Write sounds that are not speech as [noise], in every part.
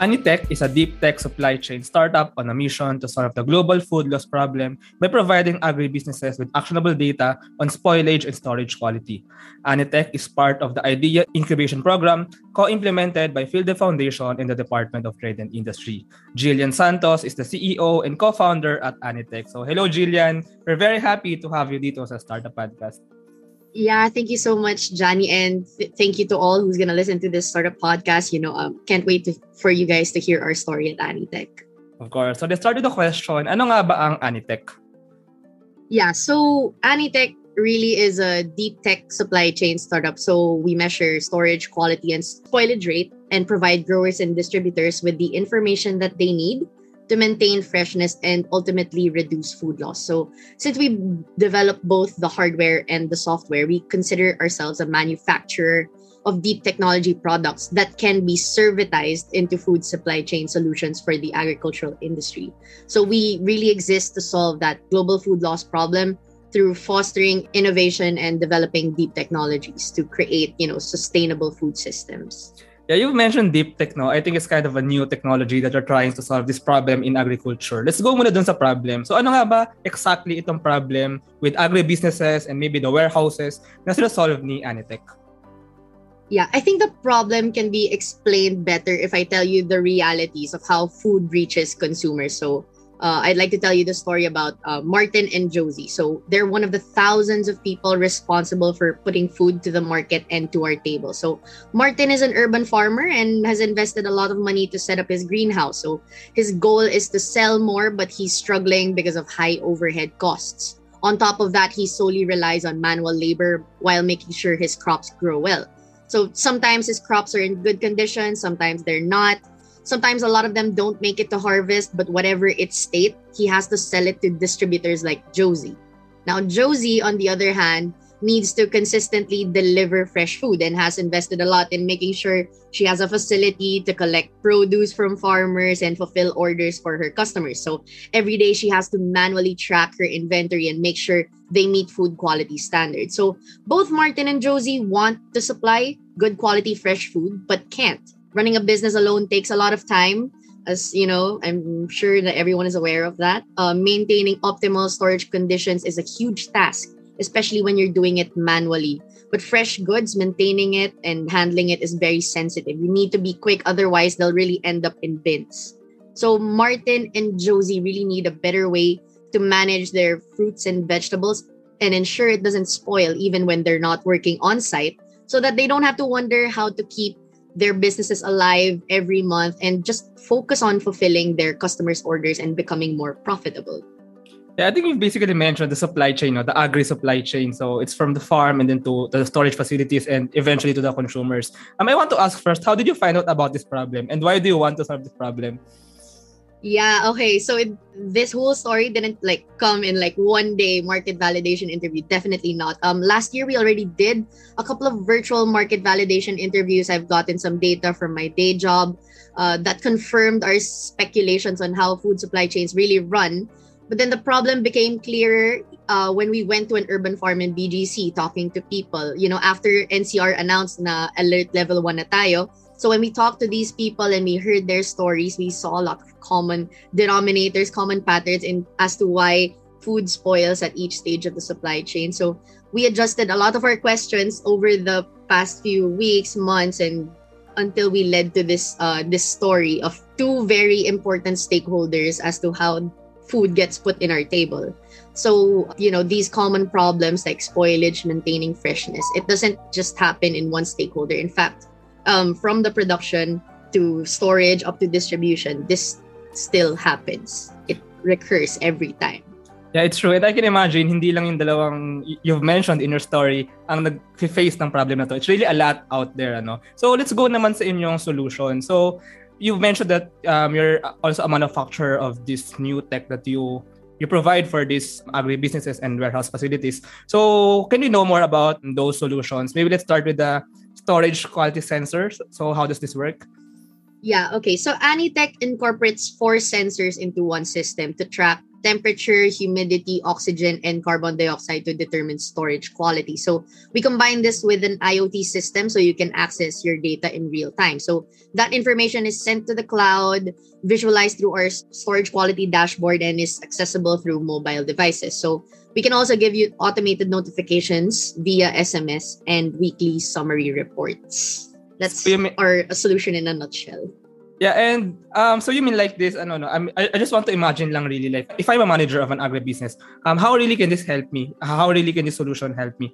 Anitech is a deep tech supply chain startup on a mission to solve the global food loss problem by providing agribusinesses with actionable data on spoilage and storage quality. Anitech is part of the IDEA Incubation Program, co-implemented by Field Foundation in the Department of Trade and Industry. Jillian Santos is the CEO and co-founder at Anitech. So hello, Jillian. We're very happy to have you dito sa Startup Podcast. Yeah, thank you so much, Johnny, and th- thank you to all who's gonna listen to this sort of podcast. You know, um, can't wait to, for you guys to hear our story at Anitech. Of course. So let's start with the question, ano nga ba ang Anitech? Yeah, so Anitech really is a deep tech supply chain startup. So we measure storage quality and spoilage rate and provide growers and distributors with the information that they need to maintain freshness and ultimately reduce food loss. So, since we develop both the hardware and the software, we consider ourselves a manufacturer of deep technology products that can be servitized into food supply chain solutions for the agricultural industry. So, we really exist to solve that global food loss problem through fostering innovation and developing deep technologies to create, you know, sustainable food systems. Yeah, you mentioned deep tech, no? I think it's kind of a new technology that you're trying to solve this problem in agriculture. Let's go muna dun sa problem. So ano nga ba exactly itong problem with agribusinesses and maybe the warehouses na sila-solve ni Anitech? Yeah, I think the problem can be explained better if I tell you the realities of how food reaches consumers. So uh, I'd like to tell you the story about uh, Martin and Josie. So they're one of the thousands of people responsible for putting food to the market and to our table. So Martin is an urban farmer and has invested a lot of money to set up his greenhouse. So his goal is to sell more, but he's struggling because of high overhead costs. On top of that, he solely relies on manual labor while making sure his crops grow well. So sometimes his crops are in good condition, sometimes they're not sometimes a lot of them don't make it to harvest, but whatever its state, he has to sell it to distributors like Josie. Now, Josie, on the other hand, needs to consistently deliver fresh food and has invested a lot in making sure she has a facility to collect produce from farmers and fulfill orders for her customers. So every day she has to manually track her inventory and make sure they meet food quality standards. So both Martin and Josie want to supply good quality fresh food, but can't running a business alone takes a lot of time as you know i'm sure that everyone is aware of that. Uh, maintaining optimal storage conditions is a huge task especially when you're doing it manually. But fresh goods maintaining it and handling it is very sensitive. You need to be quick otherwise they'll really end up in bins. So martin and josie really need a better way to manage their fruits and vegetables and ensure it doesn't spoil even when they're not working on site so that they don't have to wonder how to keep their businesses alive every month and just focus on fulfilling their customers' orders and becoming more profitable. Yeah, I think we've basically mentioned the supply chain, no? the agri supply chain. So it's from the farm and then to the storage facilities and eventually to the consumers. Um, I want to ask first, how did you find out about this problem and why do you want to solve this problem? Yeah, okay. So it, this whole story didn't like come in like one day market validation interview. Definitely not. Um last year we already did a couple of virtual market validation interviews. I've gotten some data from my day job uh, that confirmed our speculations on how food supply chains really run. But then the problem became clearer uh, when we went to an urban farm in BGC talking to people. You know, after NCR announced na alert level 1 na tayo, so when we talked to these people and we heard their stories, we saw a lot of common denominators, common patterns in as to why food spoils at each stage of the supply chain. So we adjusted a lot of our questions over the past few weeks, months, and until we led to this uh, this story of two very important stakeholders as to how food gets put in our table. So, you know, these common problems like spoilage, maintaining freshness, it doesn't just happen in one stakeholder. In fact, um, from the production to storage up to distribution, this still happens. It recurs every time. Yeah, it's true. And I can imagine, hindi lang yung dalawang you've mentioned in your story ang nag-face ng problem na to. It's really a lot out there. Ano? So let's go naman sa inyong solution. So you've mentioned that um, you're also a manufacturer of this new tech that you you provide for these agri-businesses and warehouse facilities. So can you know more about those solutions? Maybe let's start with the storage quality sensors. So how does this work? Yeah, okay. So Anitech incorporates four sensors into one system to track temperature, humidity, oxygen, and carbon dioxide to determine storage quality. So we combine this with an IoT system so you can access your data in real time. So that information is sent to the cloud, visualized through our storage quality dashboard, and is accessible through mobile devices. So we can also give you automated notifications via SMS and weekly summary reports. That's so mean, our solution in a nutshell. Yeah, and um, so you mean like this? Ano, no, I'm, I, I just want to imagine lang really like if I'm a manager of an agribusiness, um, how really can this help me? How really can this solution help me?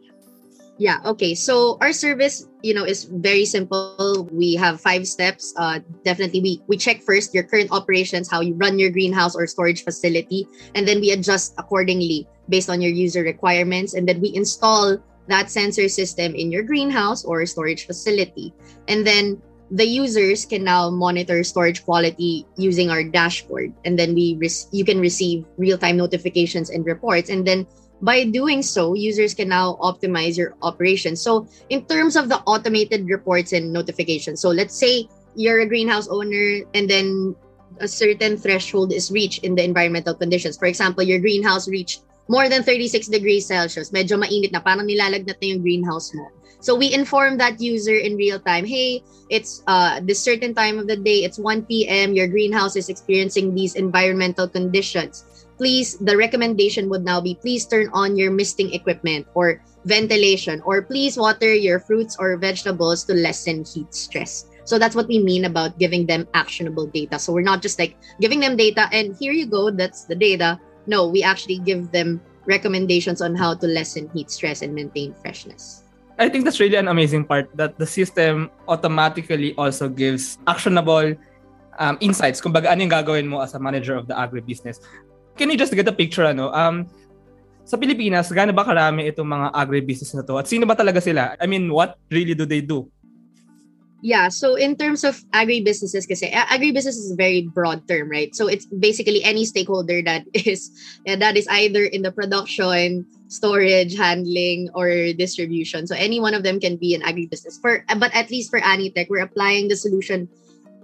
Yeah, okay. So our service, you know, is very simple. We have five steps. Uh, definitely we we check first your current operations, how you run your greenhouse or storage facility, and then we adjust accordingly based on your user requirements and then we install that sensor system in your greenhouse or storage facility. And then the users can now monitor storage quality using our dashboard. And then we you can receive real-time notifications and reports. And then by doing so users can now optimize your operations. So in terms of the automated reports and notifications so let's say you're a greenhouse owner and then a certain threshold is reached in the environmental conditions. For example your greenhouse reached more than 36 degrees celsius. Medyo mainit na parang nilalagnat na yung greenhouse mo so we inform that user in real time, hey, it's uh, this certain time of the day, it's 1 p.m., your greenhouse is experiencing these environmental conditions. Please, the recommendation would now be please turn on your misting equipment or ventilation, or please water your fruits or vegetables to lessen heat stress. So that's what we mean about giving them actionable data. So we're not just like giving them data and here you go, that's the data. No, we actually give them recommendations on how to lessen heat stress and maintain freshness. I think that's really an amazing part that the system automatically also gives actionable um, insights kung baga ano yung gagawin mo as a manager of the agribusiness. Can you just get a picture ano? Um, sa Pilipinas, gaano ba karami itong mga agribusiness na to? At sino ba talaga sila? I mean, what really do they do? Yeah, so in terms of agribusinesses kasi agribusiness is a very broad term, right? So it's basically any stakeholder that [laughs] is yeah, that is either in the production, storage, handling or distribution. So any one of them can be an agribusiness. For but at least for Anitech, we're applying the solution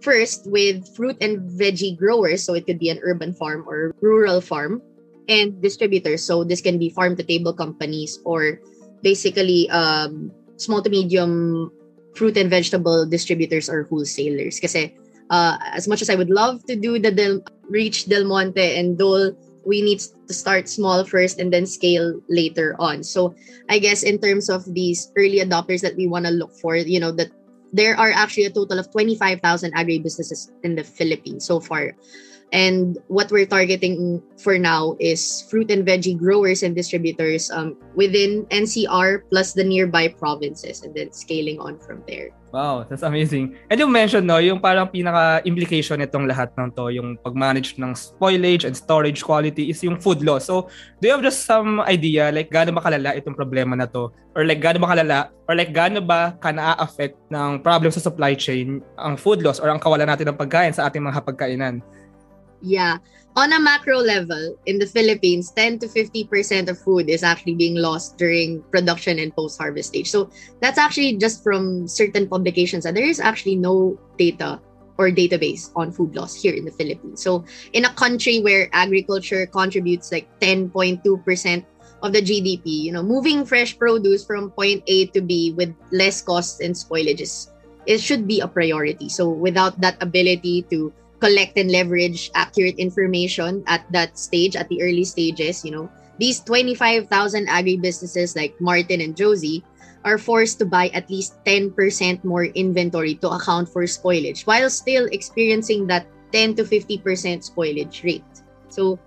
first with fruit and veggie growers, so it could be an urban farm or rural farm and distributors. So this can be farm to table companies or basically um small to medium fruit and vegetable distributors or wholesalers. Kasi uh, as much as I would love to do the Del, reach Del Monte and Dole, we need to start small first and then scale later on. So I guess in terms of these early adopters that we want to look for, you know, that there are actually a total of 25,000 agribusinesses in the Philippines so far. And what we're targeting for now is fruit and veggie growers and distributors um, within NCR plus the nearby provinces and then scaling on from there. Wow, that's amazing. And you mentioned, no, yung parang pinaka-implication nitong lahat ng to, yung pag-manage ng spoilage and storage quality is yung food loss. So, do you have just some idea, like, gaano ba kalala itong problema na to? Or like, gaano ba kalala? Or like, gaano ba ka na-affect ng problem sa supply chain ang food loss or ang kawalan natin ng pagkain sa ating mga hapagkainan? Yeah. On a macro level, in the Philippines, 10 to 50% of food is actually being lost during production and post harvest stage. So that's actually just from certain publications. And there is actually no data or database on food loss here in the Philippines. So in a country where agriculture contributes like 10.2% of the GDP, you know, moving fresh produce from point A to B with less costs and spoilages, it should be a priority. So without that ability to collect and leverage accurate information at that stage, at the early stages, you know, these 25,000 agribusinesses like Martin and Josie are forced to buy at least 10% more inventory to account for spoilage while still experiencing that 10 to 50% spoilage rate. So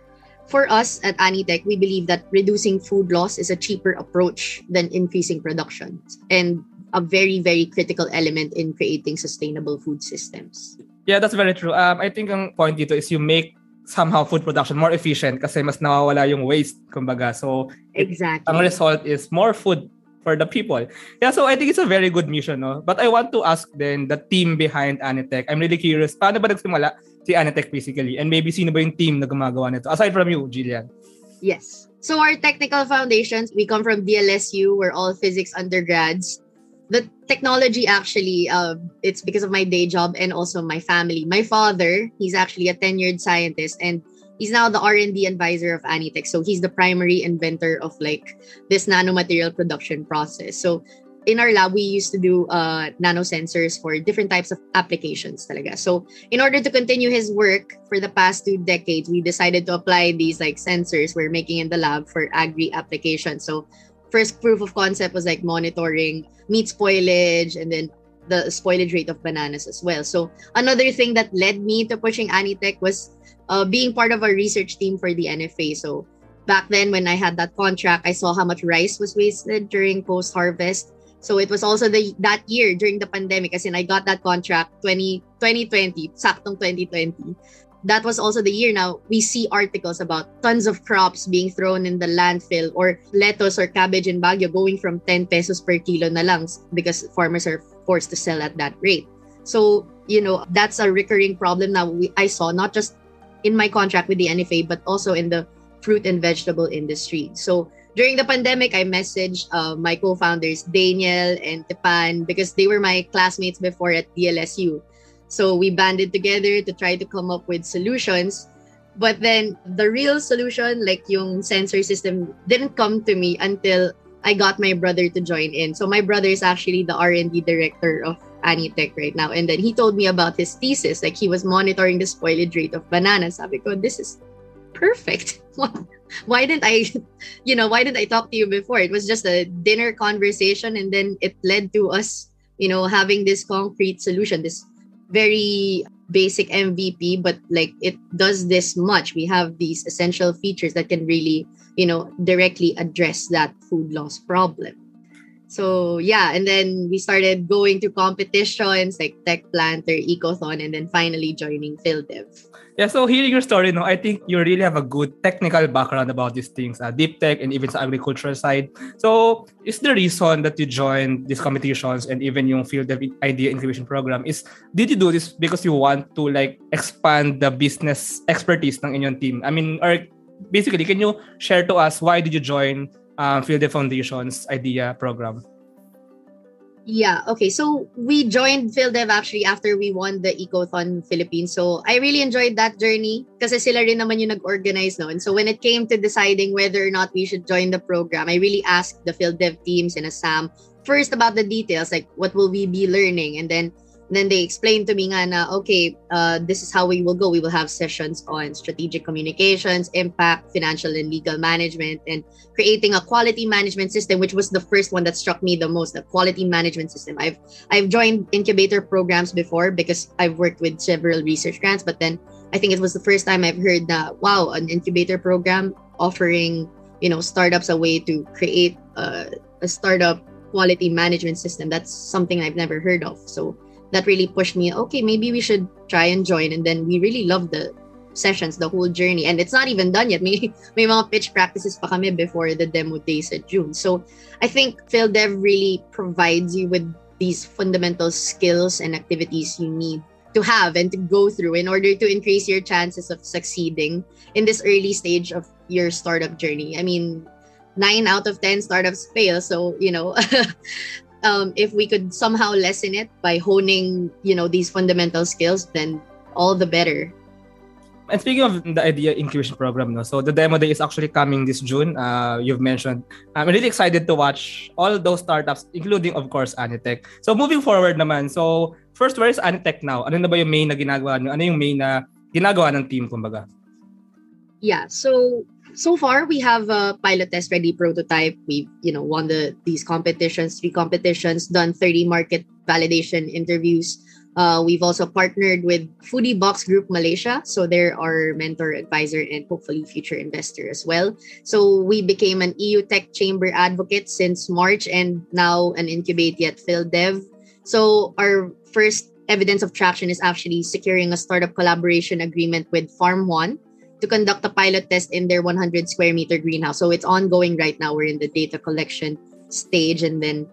for us at Anitech, we believe that reducing food loss is a cheaper approach than increasing production and a very, very critical element in creating sustainable food systems. Yeah, that's very true. Um, I think ang point dito is you make somehow food production more efficient kasi mas nawawala yung waste, kumbaga. So, exactly. ang result is more food for the people. Yeah, so I think it's a very good mission, no? But I want to ask then the team behind Anitech. I'm really curious, paano ba nagsimula si Anitech basically? And maybe sino ba yung team na gumagawa nito? Aside from you, Jillian. Yes. So our technical foundations, we come from DLSU. We're all physics undergrads the technology actually uh, it's because of my day job and also my family my father he's actually a tenured scientist and he's now the R&D advisor of Anitech. So he's the primary inventor of like this nanomaterial production process. So in our lab, we used to do uh, nanosensors for different types of applications talaga. So in order to continue his work for the past two decades, we decided to apply these like sensors we're making in the lab for agri applications. So first proof of concept was like monitoring meat spoilage and then the spoilage rate of bananas as well. So another thing that led me to pushing Anitech was uh, being part of a research team for the NFA. So back then when I had that contract, I saw how much rice was wasted during post harvest. So it was also the that year during the pandemic as in I got that contract 20 2020, saktong 2020. That was also the year now we see articles about tons of crops being thrown in the landfill or lettuce or cabbage in Baguio going from 10 pesos per kilo na lang because farmers are forced to sell at that rate. So, you know, that's a recurring problem now we, I saw not just in my contract with the NFA, but also in the fruit and vegetable industry. So during the pandemic, I messaged uh, my co-founders Daniel and Tepan because they were my classmates before at DLSU. So we banded together to try to come up with solutions. But then the real solution, like yung sensor system, didn't come to me until I got my brother to join in. So my brother is actually the R&D director of Anitech right now. And then he told me about his thesis. Like he was monitoring the spoilage rate of bananas. Sabi ko, this is perfect. [laughs] why didn't I, you know, why didn't I talk to you before? It was just a dinner conversation. And then it led to us, you know, having this concrete solution, this very basic MVP, but like it does this much. We have these essential features that can really, you know, directly address that food loss problem. So yeah, and then we started going to competitions like Tech Planter, Ecothon, and then finally joining PhilDev. Yeah, so hearing your story, no, I think you really have a good technical background about these things, uh, deep tech and even sa agricultural side. So, is the reason that you joined these competitions and even yung PhilDev idea incubation program is did you do this because you want to like expand the business expertise ng inyong team? I mean, or basically, can you share to us why did you join um, Field Foundation's idea program? Yeah, okay. So we joined PhilDev actually after we won the Ecothon Philippines. So I really enjoyed that journey kasi sila rin naman yung nag-organize no. And so when it came to deciding whether or not we should join the program, I really asked the PhilDev teams and Assam first about the details, like what will we be learning? And then then they explained to me nga na, okay, uh, this is how we will go. We will have sessions on strategic communications, impact, financial and legal management, and creating a quality management system, which was the first one that struck me the most, the quality management system. I've I've joined incubator programs before because I've worked with several research grants, but then I think it was the first time I've heard that, wow, an incubator program offering, you know, startups a way to create a, a startup quality management system. That's something I've never heard of. So that really pushed me okay maybe we should try and join and then we really loved the sessions the whole journey and it's not even done yet may [laughs] may mga pitch practices pa kami before the demo days at June so I think PhilDev really provides you with these fundamental skills and activities you need to have and to go through in order to increase your chances of succeeding in this early stage of your startup journey. I mean, nine out of 10 startups fail. So, you know, [laughs] um, if we could somehow lessen it by honing, you know, these fundamental skills, then all the better. And speaking of the idea incubation program, no, so the demo day is actually coming this June. Uh, you've mentioned. I'm really excited to watch all those startups, including of course Anitech. So moving forward naman, so first, where is Anitech now? Ano na ba yung main na ginagawa nyo? Ano yung main na ginagawa ng team, kumbaga? Yeah, so so far we have a pilot test ready prototype. We've you know won the these competitions three competitions done 30 market validation interviews. Uh, we've also partnered with foodie box group malaysia. So they're our mentor advisor and hopefully future investor as well. So we became an eu tech chamber advocate since march and now an incubate yet PhilDev so our first evidence of traction is actually securing a startup collaboration agreement with farm one to conduct a pilot test in their 100 square meter greenhouse. So it's ongoing right now. We're in the data collection stage, and then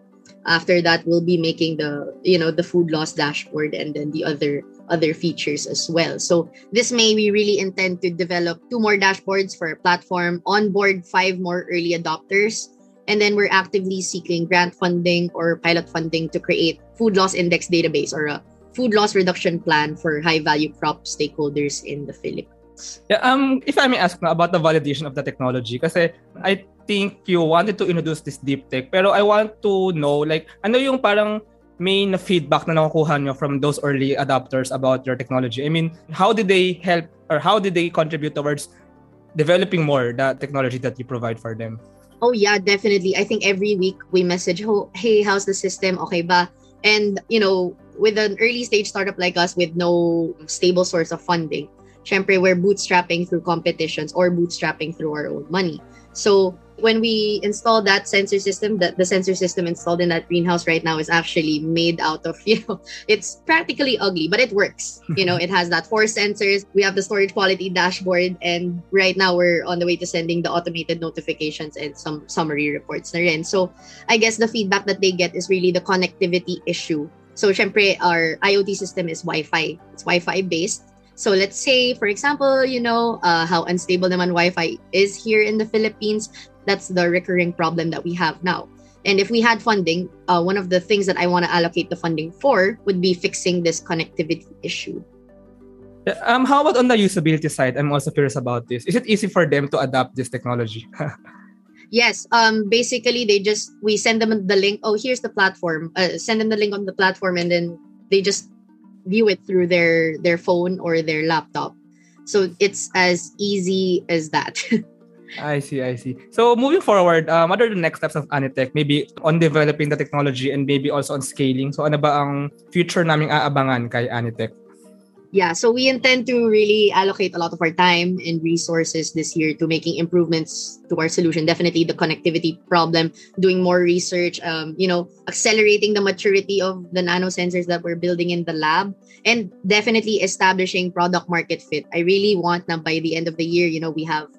after that, we'll be making the you know the food loss dashboard and then the other other features as well. So this May we really intend to develop two more dashboards for our platform, onboard five more early adopters, and then we're actively seeking grant funding or pilot funding to create food loss index database or a food loss reduction plan for high value crop stakeholders in the Philippines. Yeah, um, if I may ask na about the validation of the technology, kasi I think you wanted to introduce this deep tech, pero I want to know, like, ano yung parang main feedback na nakukuha nyo from those early adopters about your technology? I mean, how did they help or how did they contribute towards developing more the technology that you provide for them? Oh yeah, definitely. I think every week we message, hey, how's the system? Okay ba? And, you know, with an early stage startup like us with no stable source of funding, syempre we're bootstrapping through competitions or bootstrapping through our own money. So when we install that sensor system, the, the sensor system installed in that greenhouse right now is actually made out of, [laughs] you know, it's practically ugly, but it works. You know, it has that four sensors. We have the storage quality dashboard, and right now we're on the way to sending the automated notifications and some summary reports na. So I guess the feedback that they get is really the connectivity issue. So syempre, our IoT system is Wi-Fi. It's Wi-Fi based. So let's say, for example, you know, uh, how unstable naman Wi-Fi is here in the Philippines. That's the recurring problem that we have now. And if we had funding, uh, one of the things that I want to allocate the funding for would be fixing this connectivity issue. Um, how about on the usability side? I'm also curious about this. Is it easy for them to adopt this technology? [laughs] yes. Um, basically, they just we send them the link. Oh, here's the platform. Uh, send them the link on the platform, and then they just view it through their their phone or their laptop. So it's as easy as that. [laughs] I see, I see. So moving forward, um, what are the next steps of Anitech? Maybe on developing the technology and maybe also on scaling. So ano ba ang future naming aabangan kay Anitech? Yeah, so we intend to really allocate a lot of our time and resources this year to making improvements to our solution. Definitely the connectivity problem, doing more research, um, you know, accelerating the maturity of the nano sensors that we're building in the lab, and definitely establishing product market fit. I really want that by the end of the year, you know, we have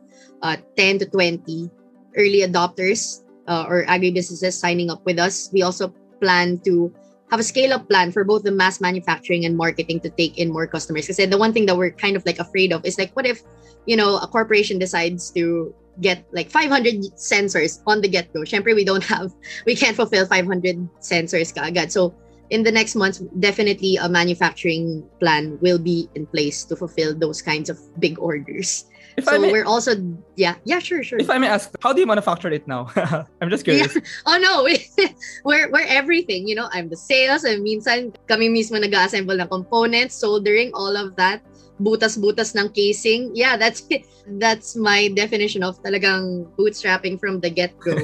uh, 10 to 20 early adopters uh, or agribusinesses signing up with us. We also plan to have a scale up plan for both the mass manufacturing and marketing to take in more customers. Because the one thing that we're kind of like afraid of is like, what if, you know, a corporation decides to get like 500 sensors on the get go? Syempre, we don't have, we can't fulfill 500 sensors kaagad. So in the next months, definitely a manufacturing plan will be in place to fulfill those kinds of big orders. If so may, we're also yeah yeah sure sure. If I may ask, how do you manufacture it now? [laughs] I'm just curious. Yeah. [laughs] Oh no, [laughs] we're we're everything. You know, I'm the sales. And minsan kami mismo nag-assemble ng components, soldering, all of that. Butas-butas ng casing. Yeah, that's it. That's my definition of talagang bootstrapping from the get-go.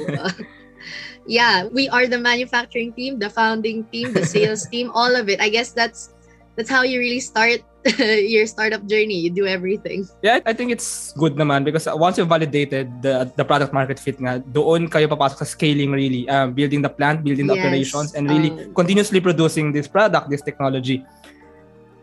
Yeah, we are the manufacturing team, the founding team, the sales team, all of it. I guess that's that's how you really start [laughs] your startup journey. You do everything. Yeah, I think it's good naman because once you validated the the product market fit nga, doon kayo papasok sa scaling really, um, building the plant, building the yes, operations, and really um, continuously producing this product, this technology.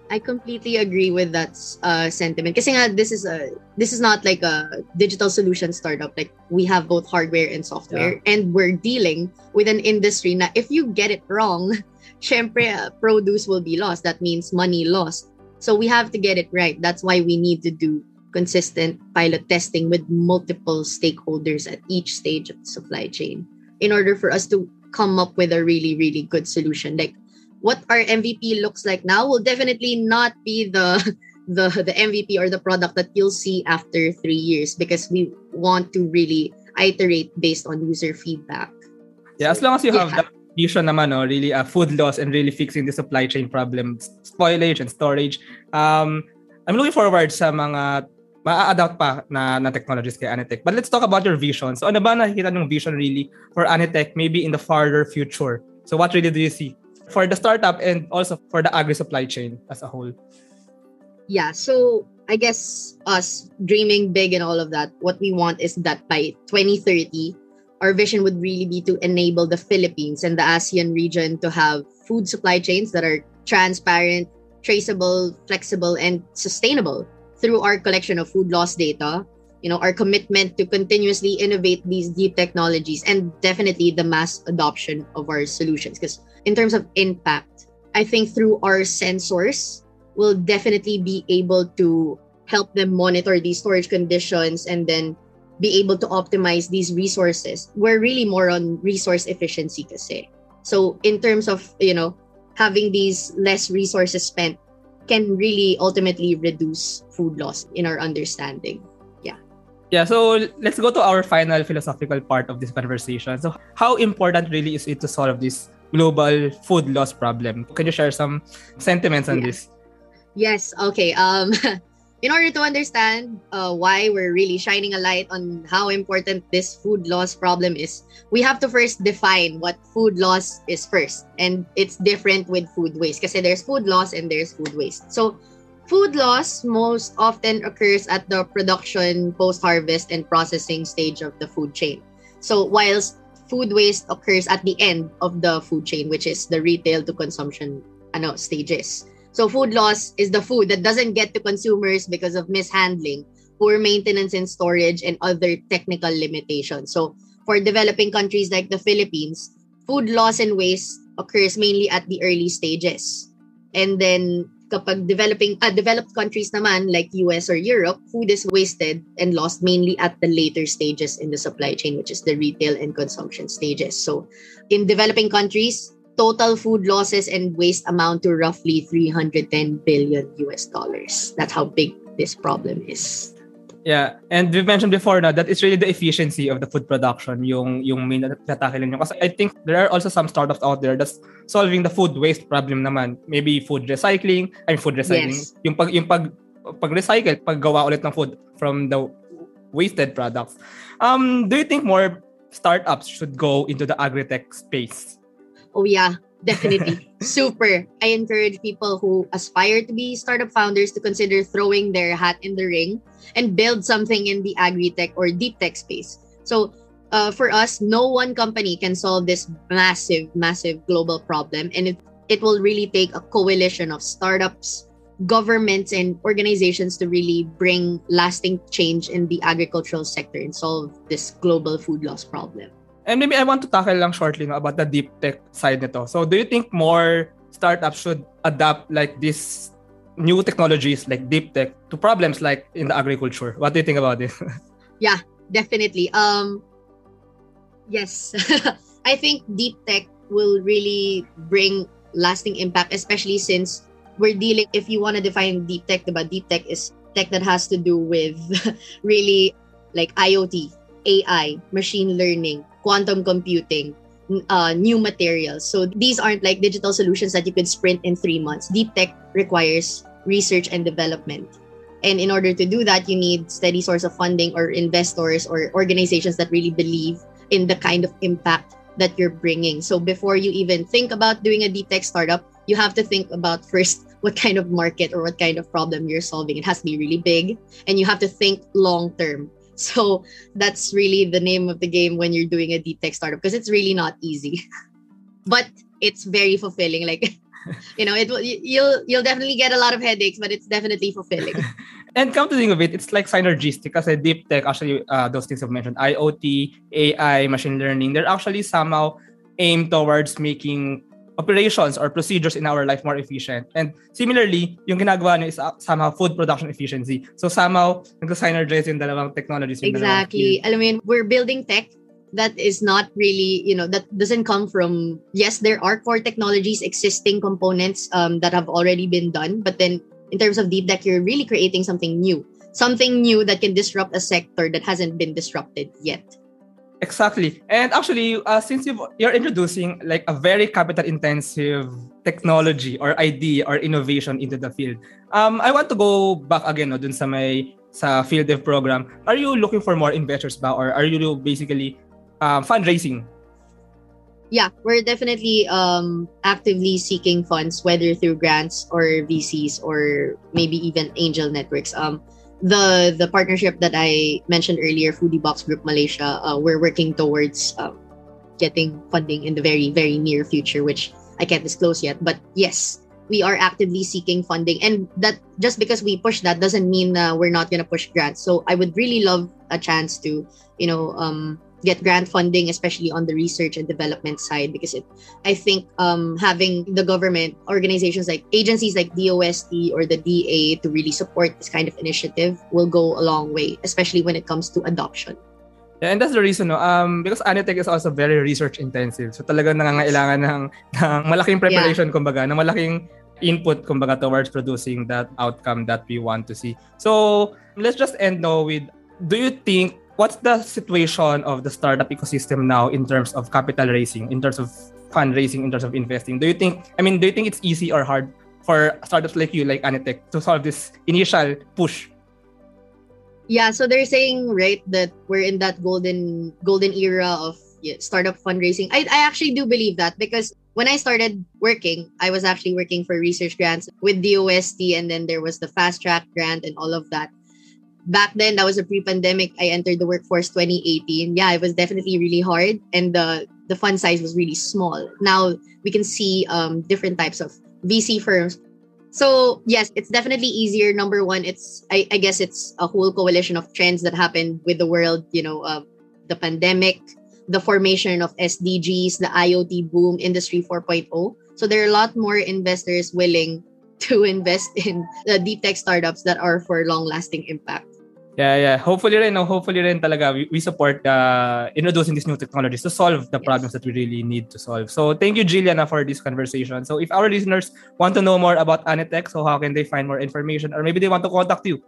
I completely agree with that uh, sentiment. Kasi nga, this is a this is not like a digital solution startup. Like we have both hardware and software, yeah. and we're dealing with an industry. Now, if you get it wrong, [laughs] syempre, uh, produce will be lost. That means money lost. So we have to get it right. That's why we need to do consistent pilot testing with multiple stakeholders at each stage of the supply chain in order for us to come up with a really, really good solution. Like what our MVP looks like now will definitely not be the [laughs] the the MVP or the product that you'll see after three years because we want to really iterate based on user feedback. Yeah, as long as you yeah. have that vision naman, no, really uh, food loss and really fixing the supply chain problems, spoilage and storage. Um, I'm looking forward sa mga ma-adapt pa na, na technologies kay Anitech. But let's talk about your vision. So ano ba nakikita ng vision really for Anitech maybe in the farther future? So what really do you see for the startup and also for the agri supply chain as a whole? Yeah, so I guess us dreaming big and all of that, what we want is that by 2030, our vision would really be to enable the Philippines and the ASEAN region to have food supply chains that are transparent, traceable, flexible, and sustainable through our collection of food loss data, you know, our commitment to continuously innovate these deep technologies, and definitely the mass adoption of our solutions. Because in terms of impact, I think through our sensors, we'll definitely be able to help them monitor these storage conditions and then be able to optimize these resources. We're really more on resource efficiency kasi. So in terms of, you know, having these less resources spent can really ultimately reduce food loss in our understanding. Yeah. Yeah, so let's go to our final philosophical part of this conversation. So, how important really is it to solve this global food loss problem? Can you share some sentiments on Yeah. this? Yes. Okay. Um, [laughs] in order to understand uh, why we're really shining a light on how important this food loss problem is, we have to first define what food loss is first, and it's different with food waste. Because there's food loss and there's food waste. So, food loss most often occurs at the production, post-harvest, and processing stage of the food chain. So, whilst food waste occurs at the end of the food chain, which is the retail to consumption ano, stages. So food loss is the food that doesn't get to consumers because of mishandling, poor maintenance and storage, and other technical limitations. So for developing countries like the Philippines, food loss and waste occurs mainly at the early stages. And then kapag developing uh, developed countries naman like US or Europe, food is wasted and lost mainly at the later stages in the supply chain, which is the retail and consumption stages. So in developing countries, total food losses and waste amount to roughly 310 billion US dollars. That's how big this problem is. Yeah, and we've mentioned before na that it's really the efficiency of the food production yung yung main tatakilan nyo. Kasi I think there are also some startups out there that's solving the food waste problem naman. Maybe food recycling, I mean food recycling. Yes. Yung pag yung pag pag-recycle, paggawa ulit ng food from the wasted products. Um, do you think more startups should go into the agri-tech space? Oh yeah, definitely. [laughs] Super. I encourage people who aspire to be startup founders to consider throwing their hat in the ring and build something in the agri-tech or deep tech space. So uh, for us, no one company can solve this massive, massive global problem. And it, it will really take a coalition of startups, governments, and organizations to really bring lasting change in the agricultural sector and solve this global food loss problem. And maybe I want to tackle lang shortly no, about the deep tech side nito. So do you think more startups should adapt like these new technologies like deep tech to problems like in the agriculture? What do you think about this? [laughs] Yeah, definitely um yes [laughs] i think deep tech will really bring lasting impact especially since we're dealing if you want to define deep tech but deep tech is tech that has to do with [laughs] really like iot ai machine learning quantum computing uh, new materials so these aren't like digital solutions that you could sprint in three months deep tech requires research and development and in order to do that, you need steady source of funding or investors or organizations that really believe in the kind of impact that you're bringing. So before you even think about doing a deep tech startup, you have to think about first [laughs] what kind of market or what kind of problem you're solving. It has to be really big and you have to think long term. So that's really the name of the game when you're doing a deep tech startup because it's really not easy. [laughs] but it's very fulfilling like [laughs] you know it will you- you'll you'll definitely get a lot of headaches but it's definitely fulfilling [laughs] and come to think of it, it's like synergistic kasi deep tech actually uh, those things I've mentioned, IoT, AI, machine learning, they're actually somehow aimed towards making operations or procedures in our life more efficient. And similarly, yung ginagawa niyo is uh, somehow food production efficiency. So somehow, nag-synergize yung dalawang technologies. Yung dalawang Exactly. I mean, we're building tech that is not really, you know, that doesn't come from, yes, there are core technologies, existing components um, that have already been done. But then in terms of deep tech, you're really creating something new, something new that can disrupt a sector that hasn't been disrupted yet. Exactly. And actually, uh, since you've, you're introducing like a very capital intensive technology or idea or innovation into the field, um, I want to go back again no, dun sa may sa PhilDev program. Are you looking for more investors ba or are you basically um, fundraising? Yeah, we're definitely um, actively seeking funds, whether through grants or VCs or maybe even angel networks. Um, the the partnership that I mentioned earlier, Foodie Box Group Malaysia, uh, we're working towards um, getting funding in the very very near future, which I can't disclose yet. But yes, we are actively seeking funding, and that just because we push that doesn't mean uh, we're not gonna push grants. So I would really love a chance to, you know, um, get grant funding, especially on the research and development side, because it, I think um, having the government organizations like agencies like DOST or the DA to really support this kind of initiative will go a long way, especially when it comes to adoption. Yeah, and that's the reason, no? Um, because Anitech is also very research intensive. So talagang nangangailangan ng, ng malaking preparation, kumbaga, ng malaking input kumbaga towards producing that outcome that we want to see. So let's just end now with do you think what's the situation of the startup ecosystem now in terms of capital raising, in terms of fundraising, in terms of investing? Do you think I mean do you think it's easy or hard for startups like you, like Anitech, to solve this initial push? Yeah, so they're saying right that we're in that golden golden era of startup fundraising. I, I actually do believe that because when I started working, I was actually working for research grants with DOST, and then there was the fast track grant and all of that. Back then, that was a pre-pandemic. I entered the workforce 2018. Yeah, it was definitely really hard, and the the fund size was really small. Now we can see um, different types of VC firms. So yes, it's definitely easier. Number one, it's I, I guess it's a whole coalition of trends that happened with the world. You know, uh, the pandemic, the formation of SDGs, the IoT boom, Industry 4.0. So there are a lot more investors willing [laughs] to invest in the deep tech startups that are for long-lasting impact. Yeah, yeah. Hopefully rin, no? hopefully rin talaga we, we support uh, introducing these new technologies to solve the yes. problems that we really need to solve. So thank you, Jilliana, for this conversation. So if our listeners want to know more about Anitech, so how can they find more information? Or maybe they want to contact you?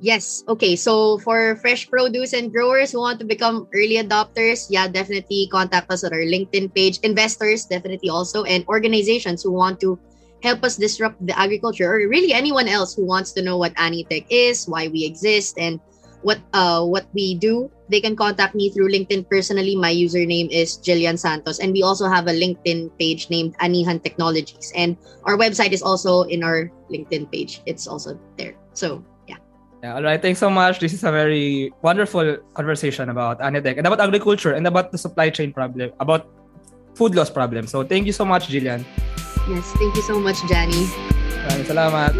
Yes. Okay. So for fresh produce and growers who want to become early adopters, yeah, definitely contact us at our LinkedIn page. Investors, definitely also, and organizations who want to help us disrupt the agriculture, or really anyone else who wants to know what Anitech is, why we exist, and what uh what we do. They can contact me through LinkedIn personally. My username is Jillian Santos, and we also have a LinkedIn page named Anihan Technologies, and our website is also in our LinkedIn page. It's also there. So yeah, all right. Thanks so much. This is a very wonderful conversation about Anitech and about agriculture and about the supply chain problem, about food loss problem. So thank you so much, Jillian. Yes, thank you so much, Johnny. Maraming salamat.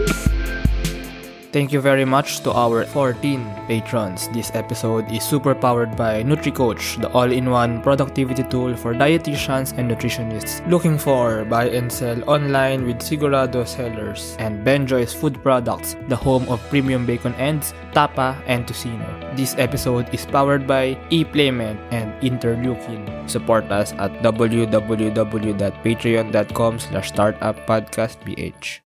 Thank you very much to our 14 patrons. This episode is super powered by NutriCoach, the all-in-one productivity tool for dietitians and nutritionists looking for buy and sell online with Sigurado sellers and Benjoy's Food Products, the home of premium bacon ends, tapa, and tocino. This episode is powered by ePlayment and Interleukin. Support us at www.patreon.com slash startuppodcastph.